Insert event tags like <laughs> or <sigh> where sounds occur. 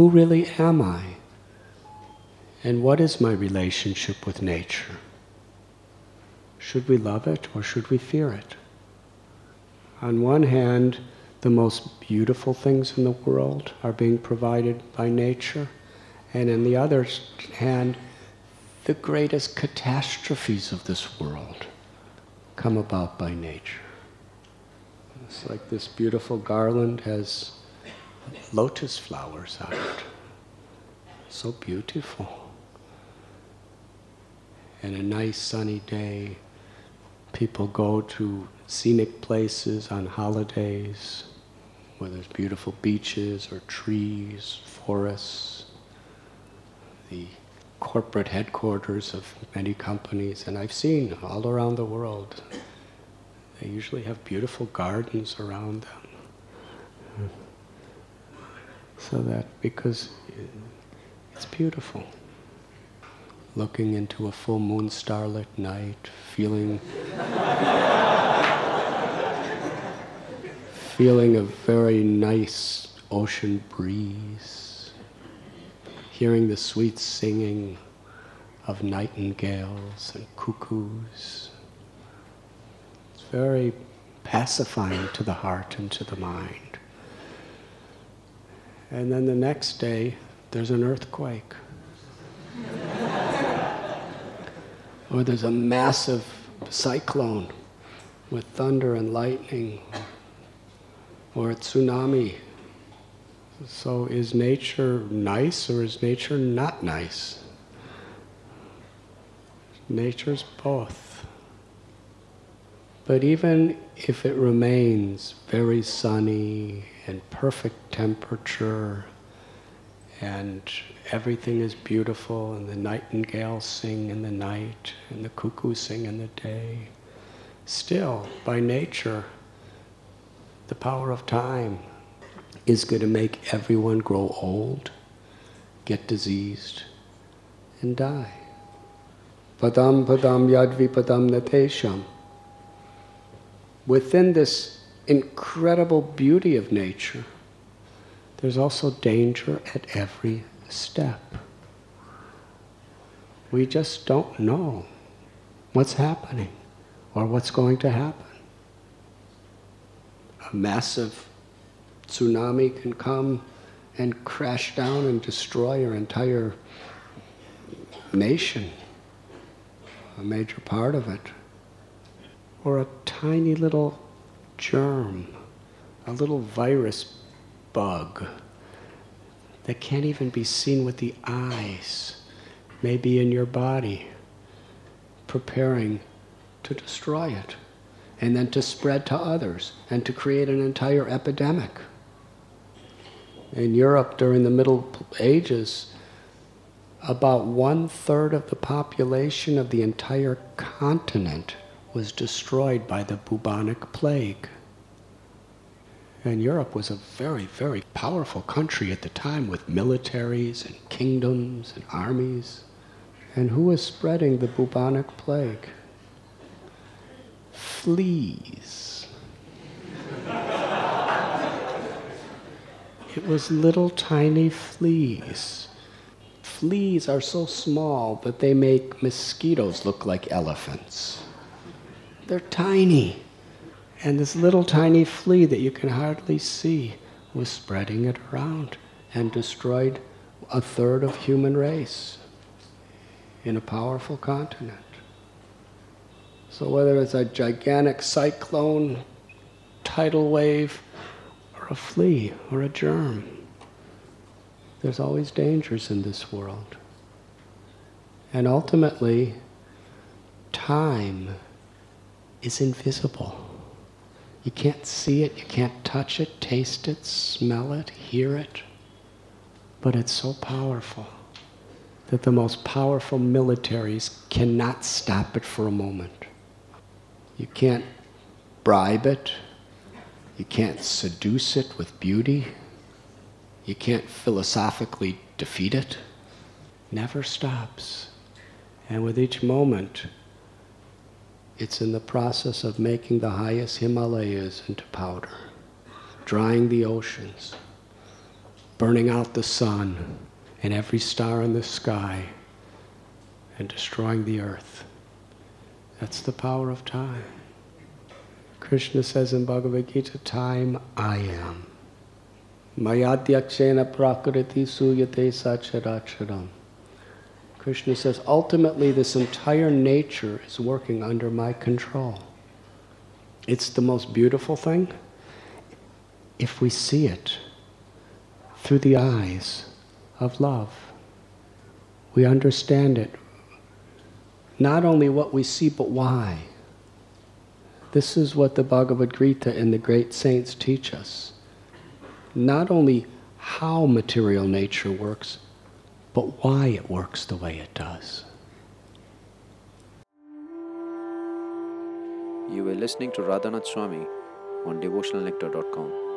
who really am I? And what is my relationship with nature? Should we love it or should we fear it? On one hand, the most beautiful things in the world are being provided by nature, and on the other hand, the greatest catastrophes of this world come about by nature. It's like this beautiful garland has lotus flowers out. So beautiful. And a nice sunny day, people go to scenic places on holidays where there's beautiful beaches or trees, forests, the corporate headquarters of many companies, and I've seen all around the world. They usually have beautiful gardens around them. So that, because it's beautiful. Looking into a full moon starlit night, feeling feeling a very nice ocean breeze, hearing the sweet singing of nightingales and cuckoos. It's very pacifying to the heart and to the mind. And then the next day, there's an earthquake. <laughs> or there's a massive cyclone with thunder and lightning or a tsunami. So is nature nice or is nature not nice? Nature's both. But even if it remains very sunny and perfect temperature and everything is beautiful and the nightingales sing in the night and the cuckoos sing in the day, still, by nature, the power of time is going to make everyone grow old, get diseased, and die. Padam padam yadvi padam natesham. Within this incredible beauty of nature, there's also danger at every step. We just don't know what's happening or what's going to happen a massive tsunami can come and crash down and destroy your entire nation, a major part of it. Or a tiny little germ, a little virus bug that can't even be seen with the eyes, may be in your body, preparing to destroy it and then to spread to others and to create an entire epidemic. In Europe during the Middle Ages, about one third of the population of the entire continent was destroyed by the bubonic plague. And Europe was a very, very powerful country at the time with militaries and kingdoms and armies. And who was spreading the bubonic plague? fleas. <laughs> it was little tiny fleas. Fleas are so small that they make mosquitoes look like elephants. They're tiny. And this little tiny flea that you can hardly see was spreading it around and destroyed a third of human race in a powerful continent. So whether it's a gigantic cyclone, tidal wave, or a flea or a germ, there's always dangers in this world. And ultimately, time is invisible. You can't see it, you can't touch it, taste it, smell it, hear it. But it's so powerful that the most powerful militaries cannot stop it for a moment. You can't bribe it. You can't seduce it with beauty. You can't philosophically defeat it. Never stops. And with each moment, it's in the process of making the highest Himalayas into powder, drying the oceans, burning out the sun and every star in the sky and destroying the earth. That's the power of time. Krishna says in Bhagavad Gita, time I am. Mayadyakshena prakriti suyate sacharacharam. Krishna says, ultimately, this entire nature is working under my control. It's the most beautiful thing if we see it through the eyes of love. We understand it. Not only what we see, but why. This is what the Bhagavad Gita and the great saints teach us. Not only how material nature works, but why it works the way it does. You were listening to Radhanath Swami on devotionalnectar.com.